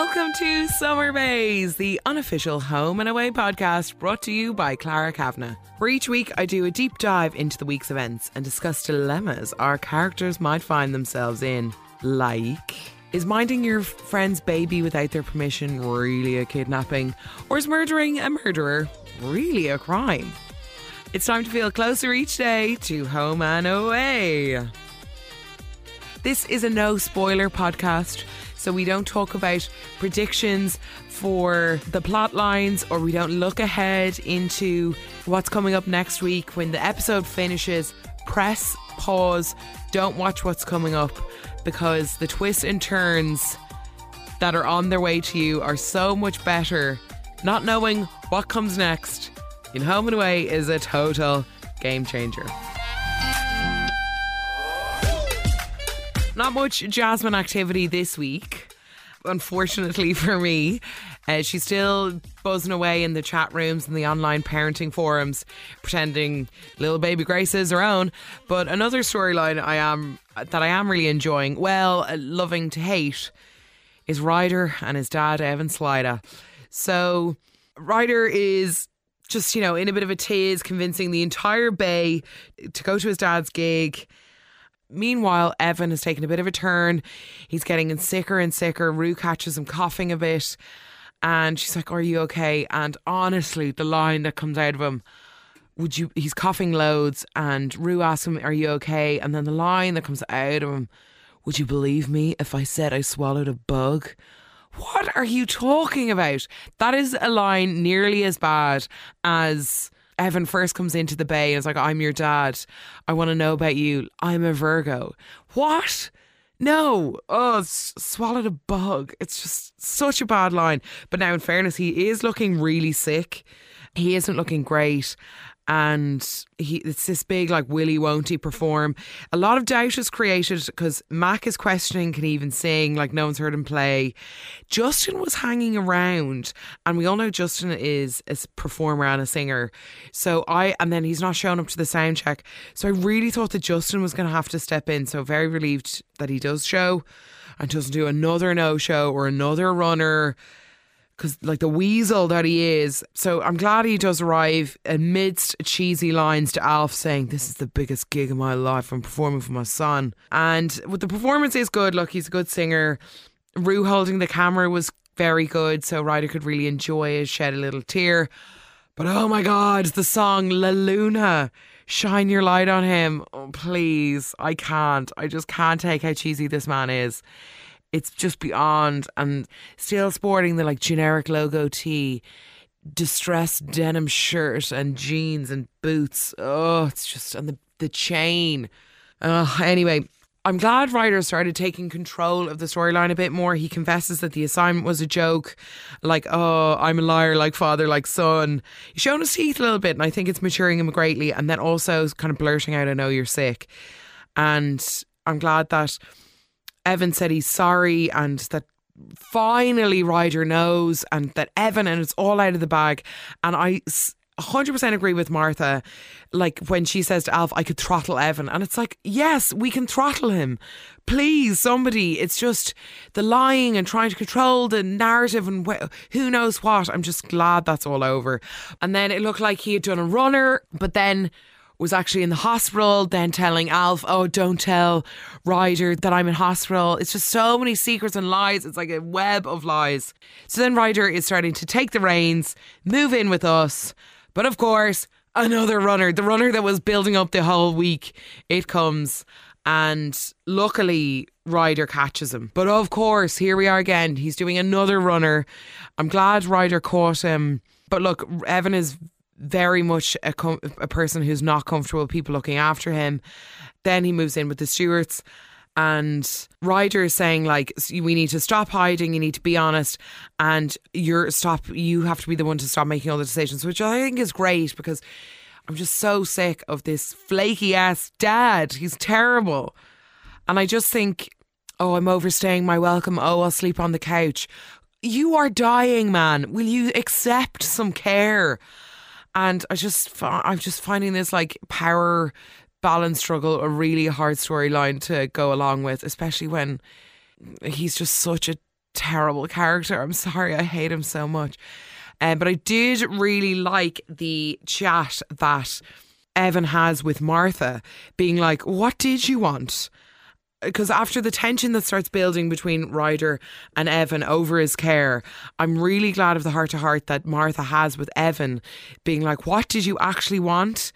Welcome to Summer Bays, the unofficial home and away podcast brought to you by Clara Kavanagh. Where each week I do a deep dive into the week's events and discuss dilemmas our characters might find themselves in. Like, is minding your friend's baby without their permission really a kidnapping? Or is murdering a murderer really a crime? It's time to feel closer each day to home and away. This is a no spoiler podcast, so we don't talk about predictions for the plot lines or we don't look ahead into what's coming up next week. When the episode finishes, press pause, don't watch what's coming up because the twists and turns that are on their way to you are so much better. Not knowing what comes next in Home and Away is a total game changer. Not much Jasmine activity this week, unfortunately for me. Uh, she's still buzzing away in the chat rooms and the online parenting forums, pretending little baby Grace is her own. But another storyline I am that I am really enjoying, well, uh, loving to hate, is Ryder and his dad Evan Slater. So Ryder is just you know in a bit of a tease, convincing the entire bay to go to his dad's gig. Meanwhile, Evan has taken a bit of a turn. He's getting sicker and sicker. Roo catches him coughing a bit. And she's like, Are you okay? And honestly, the line that comes out of him, would you he's coughing loads and Roo asks him, Are you okay? And then the line that comes out of him, Would you believe me if I said I swallowed a bug? What are you talking about? That is a line nearly as bad as Evan first comes into the bay and is like, I'm your dad. I want to know about you. I'm a Virgo. What? No. Oh, swallowed a bug. It's just such a bad line. But now, in fairness, he is looking really sick. He isn't looking great. And he, it's this big, like, will he, won't he perform? A lot of doubt is created because Mac is questioning, can he even sing? Like, no one's heard him play. Justin was hanging around, and we all know Justin is a performer and a singer. So I, and then he's not showing up to the sound check. So I really thought that Justin was going to have to step in. So very relieved that he does show and doesn't do another no show or another runner because like the weasel that he is. So I'm glad he does arrive amidst cheesy lines to Alf saying, "This is the biggest gig of my life. I'm performing for my son." And with the performance is good. Look, he's a good singer. Roo holding the camera was very good, so Ryder could really enjoy it, shed a little tear. But oh my God, the song La Luna. Shine your light on him. Oh, please. I can't. I just can't take how cheesy this man is it's just beyond and still sporting the like generic logo tee distressed denim shirt and jeans and boots oh it's just and the the chain uh, anyway I'm glad Ryder started taking control of the storyline a bit more. He confesses that the assignment was a joke, like, oh, I'm a liar, like father, like son. He's showing his teeth a little bit, and I think it's maturing him greatly. And then also kind of blurting out, I know you're sick. And I'm glad that Evan said he's sorry and that finally Ryder knows and that Evan and it's all out of the bag. And I 100% agree with Martha. Like when she says to Alf, I could throttle Evan. And it's like, yes, we can throttle him. Please, somebody. It's just the lying and trying to control the narrative and wh- who knows what. I'm just glad that's all over. And then it looked like he had done a runner, but then was actually in the hospital, then telling Alf, oh, don't tell Ryder that I'm in hospital. It's just so many secrets and lies. It's like a web of lies. So then Ryder is starting to take the reins, move in with us. But of course, another runner, the runner that was building up the whole week, it comes. And luckily, Ryder catches him. But of course, here we are again. He's doing another runner. I'm glad Ryder caught him. But look, Evan is very much a, com- a person who's not comfortable with people looking after him. Then he moves in with the Stewarts. And Ryder is saying like we need to stop hiding, you need to be honest, and you're stop you have to be the one to stop making all the decisions, which I think is great because I'm just so sick of this flaky ass dad. He's terrible. And I just think, oh, I'm overstaying my welcome. Oh, I'll sleep on the couch. You are dying, man. Will you accept some care? And I just I'm just finding this like power balance struggle a really hard storyline to go along with, especially when he's just such a terrible character. I'm sorry, I hate him so much. Um, but I did really like the chat that Evan has with Martha, being like, What did you want? Because after the tension that starts building between Ryder and Evan over his care, I'm really glad of the heart to heart that Martha has with Evan, being like, What did you actually want?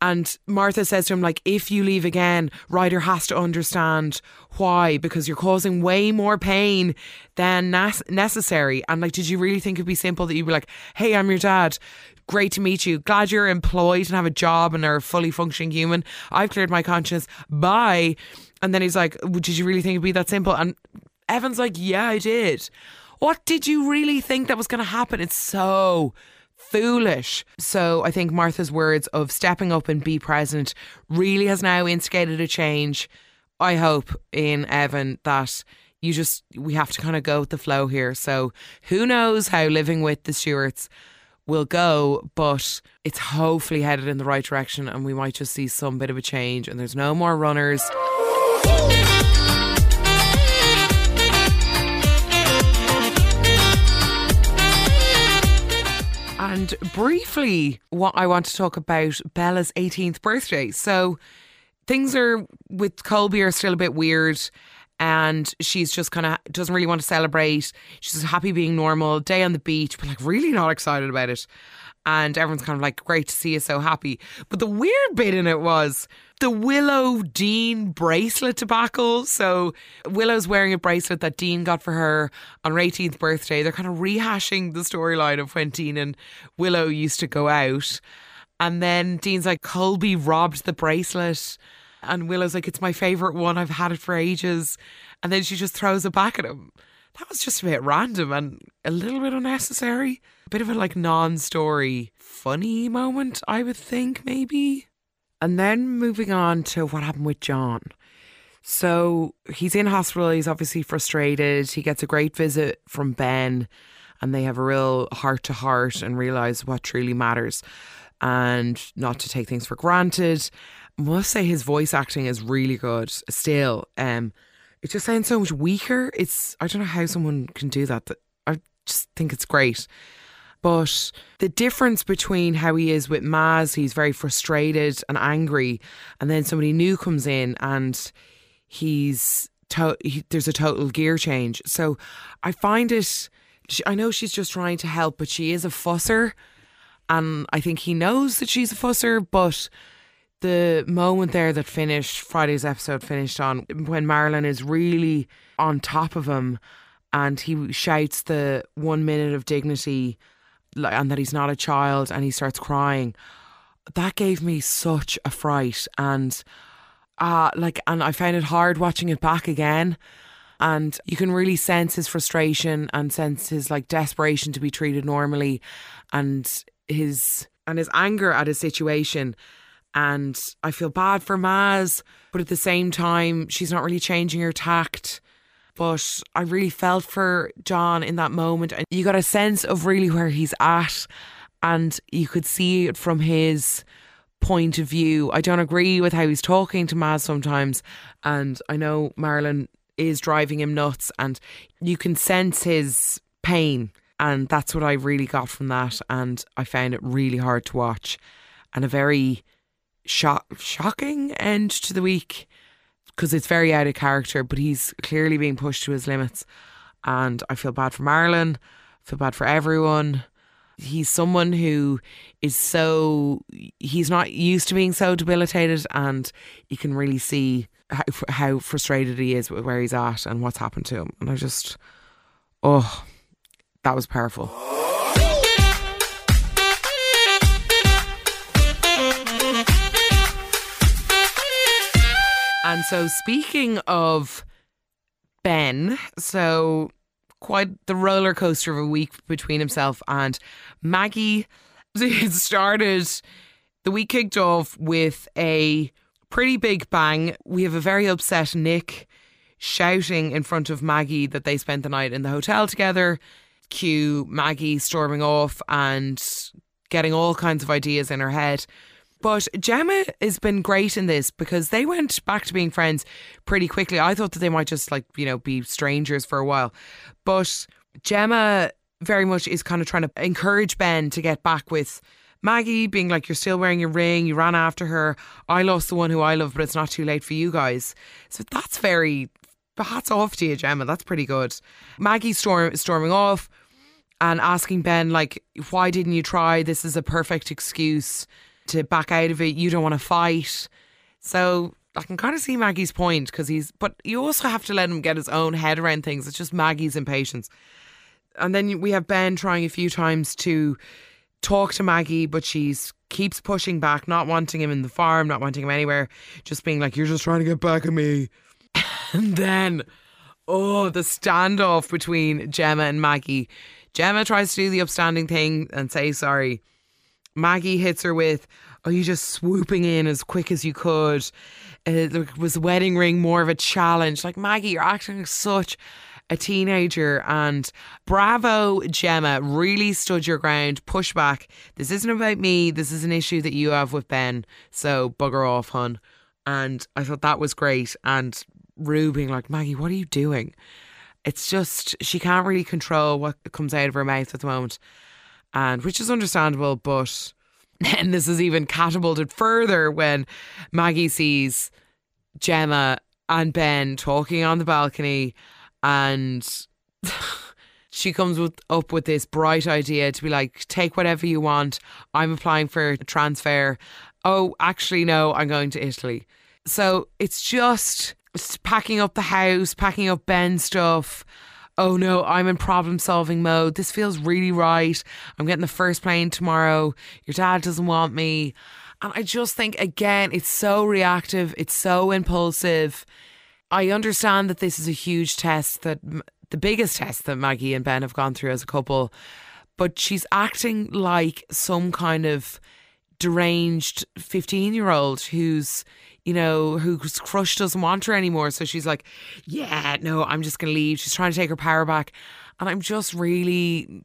And Martha says to him, like, if you leave again, Ryder has to understand why, because you're causing way more pain than necessary. And like, did you really think it'd be simple that you'd be like, hey, I'm your dad. Great to meet you. Glad you're employed and have a job and are a fully functioning human. I've cleared my conscience. Bye. And then he's like, did you really think it'd be that simple? And Evan's like, yeah, I did. What did you really think that was going to happen? It's so foolish. So I think Martha's words of stepping up and be present really has now instigated a change. I hope in Evan that you just we have to kind of go with the flow here. So who knows how living with the Stewarts will go, but it's hopefully headed in the right direction and we might just see some bit of a change and there's no more runners. And briefly, what I want to talk about Bella's 18th birthday. So things are with Colby are still a bit weird and she's just kind of doesn't really want to celebrate. She's happy being normal, day on the beach, but like really not excited about it. And everyone's kind of like, great to see you so happy. But the weird bit in it was the Willow Dean bracelet debacle. So Willow's wearing a bracelet that Dean got for her on her 18th birthday. They're kind of rehashing the storyline of when Dean and Willow used to go out. And then Dean's like, Colby robbed the bracelet. And Willow's like, it's my favourite one. I've had it for ages. And then she just throws it back at him. That was just a bit random and a little bit unnecessary. A bit of a like non story funny moment, I would think, maybe. And then moving on to what happened with John. So he's in hospital. He's obviously frustrated. He gets a great visit from Ben, and they have a real heart to heart and realize what truly matters and not to take things for granted. I must say his voice acting is really good still. Um, it just sounds so much weaker. It's I don't know how someone can do that. I just think it's great. But the difference between how he is with Maz, he's very frustrated and angry, and then somebody new comes in and he's to- he, there's a total gear change. So I find it. I know she's just trying to help, but she is a fusser, and I think he knows that she's a fusser. But the moment there that finished Friday's episode finished on when Marilyn is really on top of him, and he shouts the one minute of dignity and that he's not a child and he starts crying. That gave me such a fright and uh like and I found it hard watching it back again. And you can really sense his frustration and sense his like desperation to be treated normally and his and his anger at his situation. And I feel bad for Maz but at the same time she's not really changing her tact but I really felt for John in that moment. And you got a sense of really where he's at, and you could see it from his point of view. I don't agree with how he's talking to Maz sometimes, and I know Marilyn is driving him nuts, and you can sense his pain. And that's what I really got from that. And I found it really hard to watch and a very shock, shocking end to the week because it's very out of character, but he's clearly being pushed to his limits. And I feel bad for Marilyn, I feel bad for everyone. He's someone who is so, he's not used to being so debilitated, and you can really see how, how frustrated he is with where he's at and what's happened to him. And I just, oh, that was powerful. And so, speaking of Ben, so quite the roller coaster of a week between himself and Maggie. It started, the week kicked off with a pretty big bang. We have a very upset Nick shouting in front of Maggie that they spent the night in the hotel together. Cue Maggie storming off and getting all kinds of ideas in her head. But Gemma has been great in this because they went back to being friends pretty quickly. I thought that they might just like, you know, be strangers for a while. But Gemma very much is kind of trying to encourage Ben to get back with Maggie, being like, You're still wearing your ring, you ran after her. I lost the one who I love, but it's not too late for you guys. So that's very hats off to you, Gemma. That's pretty good. Maggie storm, storming off and asking Ben, like, why didn't you try? This is a perfect excuse to back out of it. You don't want to fight. So I can kind of see Maggie's point because he's, but you also have to let him get his own head around things. It's just Maggie's impatience. And then we have Ben trying a few times to talk to Maggie, but she's keeps pushing back, not wanting him in the farm, not wanting him anywhere, just being like, You're just trying to get back at me. and then, oh, the standoff between Gemma and Maggie. Gemma tries to do the upstanding thing and say sorry. Maggie hits her with, "Are you just swooping in as quick as you could?" Uh, was the wedding ring more of a challenge? Like Maggie, you're acting such a teenager, and bravo, Gemma, really stood your ground. Push back. This isn't about me. This is an issue that you have with Ben. So bugger off, hun. And I thought that was great. And Roo being like, Maggie, what are you doing? It's just she can't really control what comes out of her mouth at the moment and which is understandable, but then this is even catapulted further when Maggie sees Gemma and Ben talking on the balcony and she comes with, up with this bright idea to be like, take whatever you want. I'm applying for a transfer. Oh, actually, no, I'm going to Italy. So it's just packing up the house, packing up Ben's stuff, oh no, I'm in problem solving mode. This feels really right. I'm getting the first plane tomorrow. Your dad doesn't want me. And I just think, again, it's so reactive, it's so impulsive. I understand that this is a huge test, that the biggest test that Maggie and Ben have gone through as a couple, but she's acting like some kind of deranged 15 year old who's you know, whose crush doesn't want her anymore. So she's like, yeah, no, I'm just going to leave. She's trying to take her power back. And I'm just really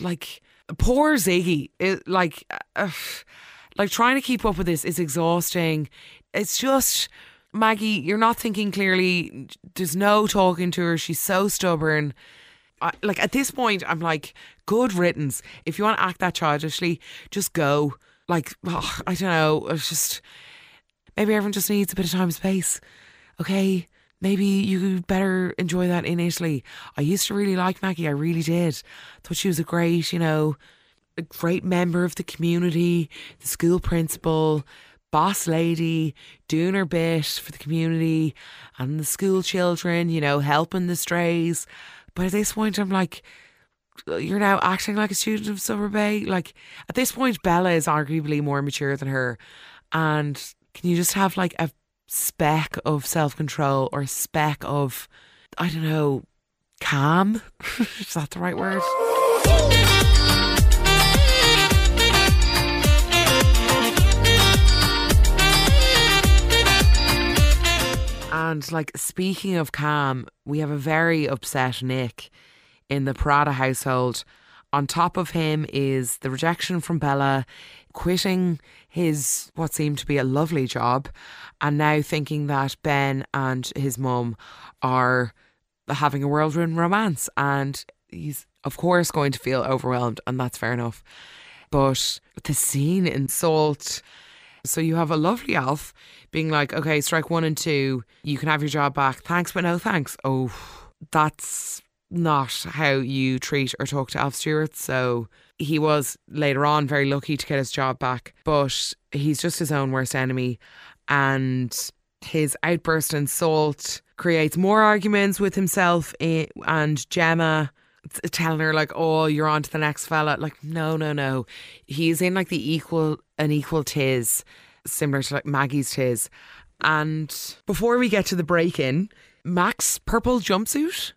like, poor Ziggy. It, like, uh, like trying to keep up with this is exhausting. It's just, Maggie, you're not thinking clearly. There's no talking to her. She's so stubborn. I, like at this point, I'm like, good riddance. If you want to act that childishly, just go. Like, oh, I don't know. It's just Maybe everyone just needs a bit of time and space. Okay, maybe you better enjoy that in Italy. I used to really like Maggie, I really did. Thought she was a great, you know, a great member of the community, the school principal, boss lady, doing her bit for the community and the school children, you know, helping the strays. But at this point, I'm like, you're now acting like a student of Summer Bay. Like, at this point, Bella is arguably more mature than her. And can you just have like a speck of self control or a speck of, I don't know, calm? Is that the right word? And like speaking of calm, we have a very upset Nick in the Parata household. On top of him is the rejection from Bella, quitting his what seemed to be a lovely job and now thinking that Ben and his mum are having a whirlwind romance and he's of course going to feel overwhelmed and that's fair enough. But the scene in salt so you have a lovely Alf being like okay strike one and two you can have your job back. Thanks but no thanks. Oh that's not how you treat or talk to Alf Stewart so he was later on very lucky to get his job back, but he's just his own worst enemy. And his outburst and salt creates more arguments with himself and Gemma telling her like oh you're on to the next fella. Like no no no. He's in like the equal an equal tis similar to like Maggie's tis and before we get to the break in Mac's purple jumpsuit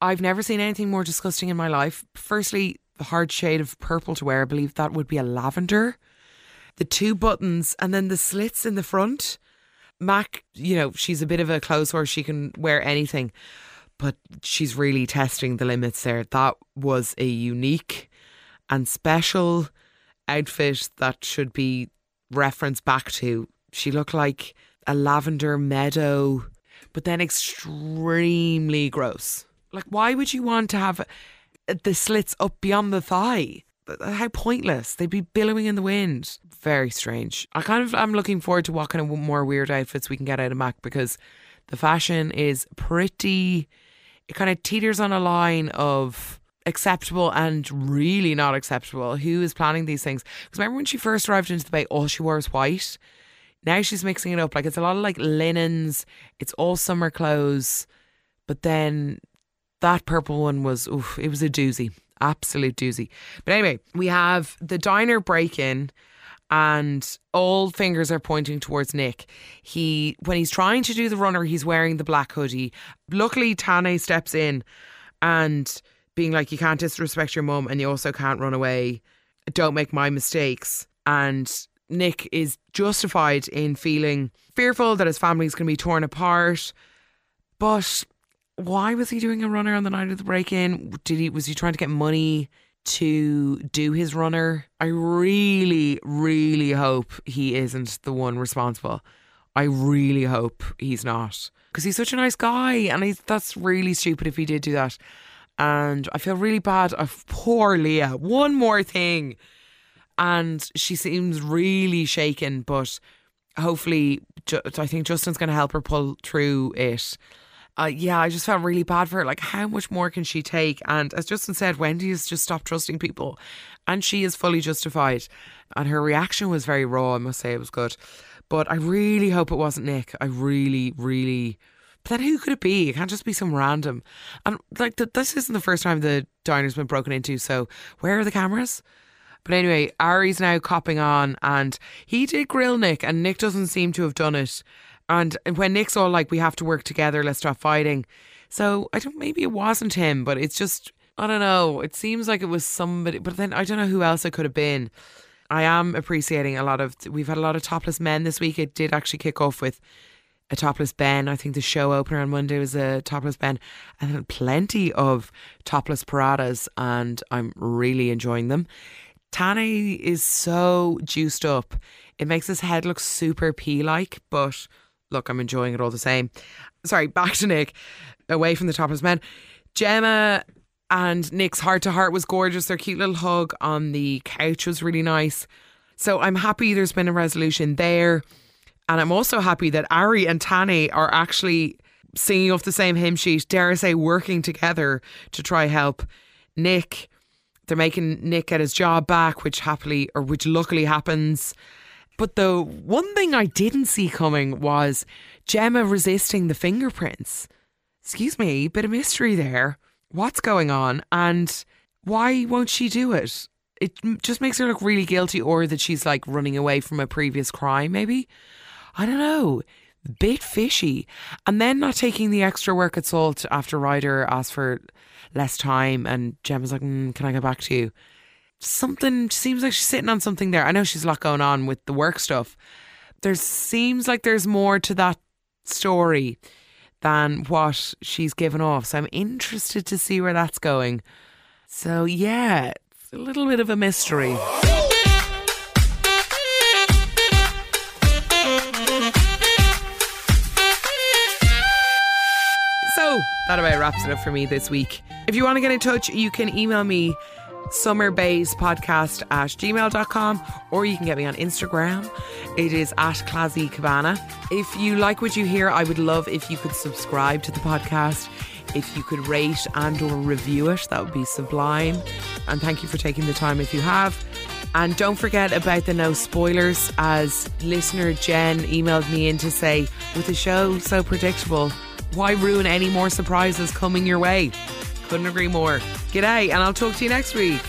I've never seen anything more disgusting in my life firstly the hard shade of purple to wear. I believe that would be a lavender. The two buttons and then the slits in the front. Mac, you know, she's a bit of a clothes horse. She can wear anything, but she's really testing the limits there. That was a unique and special outfit that should be referenced back to. She looked like a lavender meadow, but then extremely gross. Like, why would you want to have the slits up beyond the thigh? How pointless. They'd be billowing in the wind. Very strange. I kind of I'm looking forward to what kind of more weird outfits we can get out of Mac because the fashion is pretty it kind of teeters on a line of acceptable and really not acceptable. Who is planning these things? Because remember when she first arrived into the bay, all she wore was white. Now she's mixing it up. Like it's a lot of like linens. It's all summer clothes. But then that purple one was, oof, it was a doozy. Absolute doozy. But anyway, we have the diner break in and all fingers are pointing towards Nick. He when he's trying to do the runner, he's wearing the black hoodie. Luckily Tane steps in and being like, You can't disrespect your mum and you also can't run away. Don't make my mistakes. And Nick is justified in feeling fearful that his family's gonna be torn apart. But why was he doing a runner on the night of the break in? Did he was he trying to get money? to do his runner. I really, really hope he isn't the one responsible. I really hope he's not because he's such a nice guy, and he's, that's really stupid if he did do that. And I feel really bad of poor Leah. One more thing, and she seems really shaken, but hopefully, I think Justin's going to help her pull through it uh, yeah, I just felt really bad for her. Like, how much more can she take? And as Justin said, Wendy has just stopped trusting people, and she is fully justified. And her reaction was very raw. I must say, it was good. But I really hope it wasn't Nick. I really, really. But then who could it be? It can't just be some random. And like, this isn't the first time the diner's been broken into. So where are the cameras? But anyway, Ari's now copping on, and he did grill Nick, and Nick doesn't seem to have done it. And when Nick's all like, we have to work together, let's stop fighting. So I don't, maybe it wasn't him, but it's just, I don't know. It seems like it was somebody, but then I don't know who else it could have been. I am appreciating a lot of, we've had a lot of topless men this week. It did actually kick off with a topless Ben. I think the show opener on Monday was a topless Ben, and then plenty of topless Paratas, and I'm really enjoying them. Tane is so juiced up. It makes his head look super pea like, but look, I'm enjoying it all the same. Sorry, back to Nick, away from the topless men. Gemma and Nick's heart to heart was gorgeous. Their cute little hug on the couch was really nice. So I'm happy there's been a resolution there. And I'm also happy that Ari and Tane are actually singing off the same hymn sheet, dare I say, working together to try help Nick. They're making Nick get his job back, which happily or which luckily happens. But the one thing I didn't see coming was Gemma resisting the fingerprints. Excuse me, bit of mystery there. What's going on? And why won't she do it? It just makes her look really guilty, or that she's like running away from a previous crime, maybe. I don't know. Bit fishy. And then not taking the extra work at Salt after Ryder asked for less time, and Gemma's like, mm, Can I get back to you? Something seems like she's sitting on something there. I know she's a lot going on with the work stuff. There seems like there's more to that story than what she's given off. So I'm interested to see where that's going. So yeah, it's a little bit of a mystery. So that about wraps it up for me this week. If you want to get in touch, you can email me summerbayspodcast at gmail.com or you can get me on Instagram. It is at Classy Cabana. If you like what you hear, I would love if you could subscribe to the podcast. If you could rate and or review it, that would be sublime. And thank you for taking the time if you have. And don't forget about the no spoilers, as listener Jen emailed me in to say, with the show so predictable, why ruin any more surprises coming your way? Couldn't agree more. G'day, and I'll talk to you next week.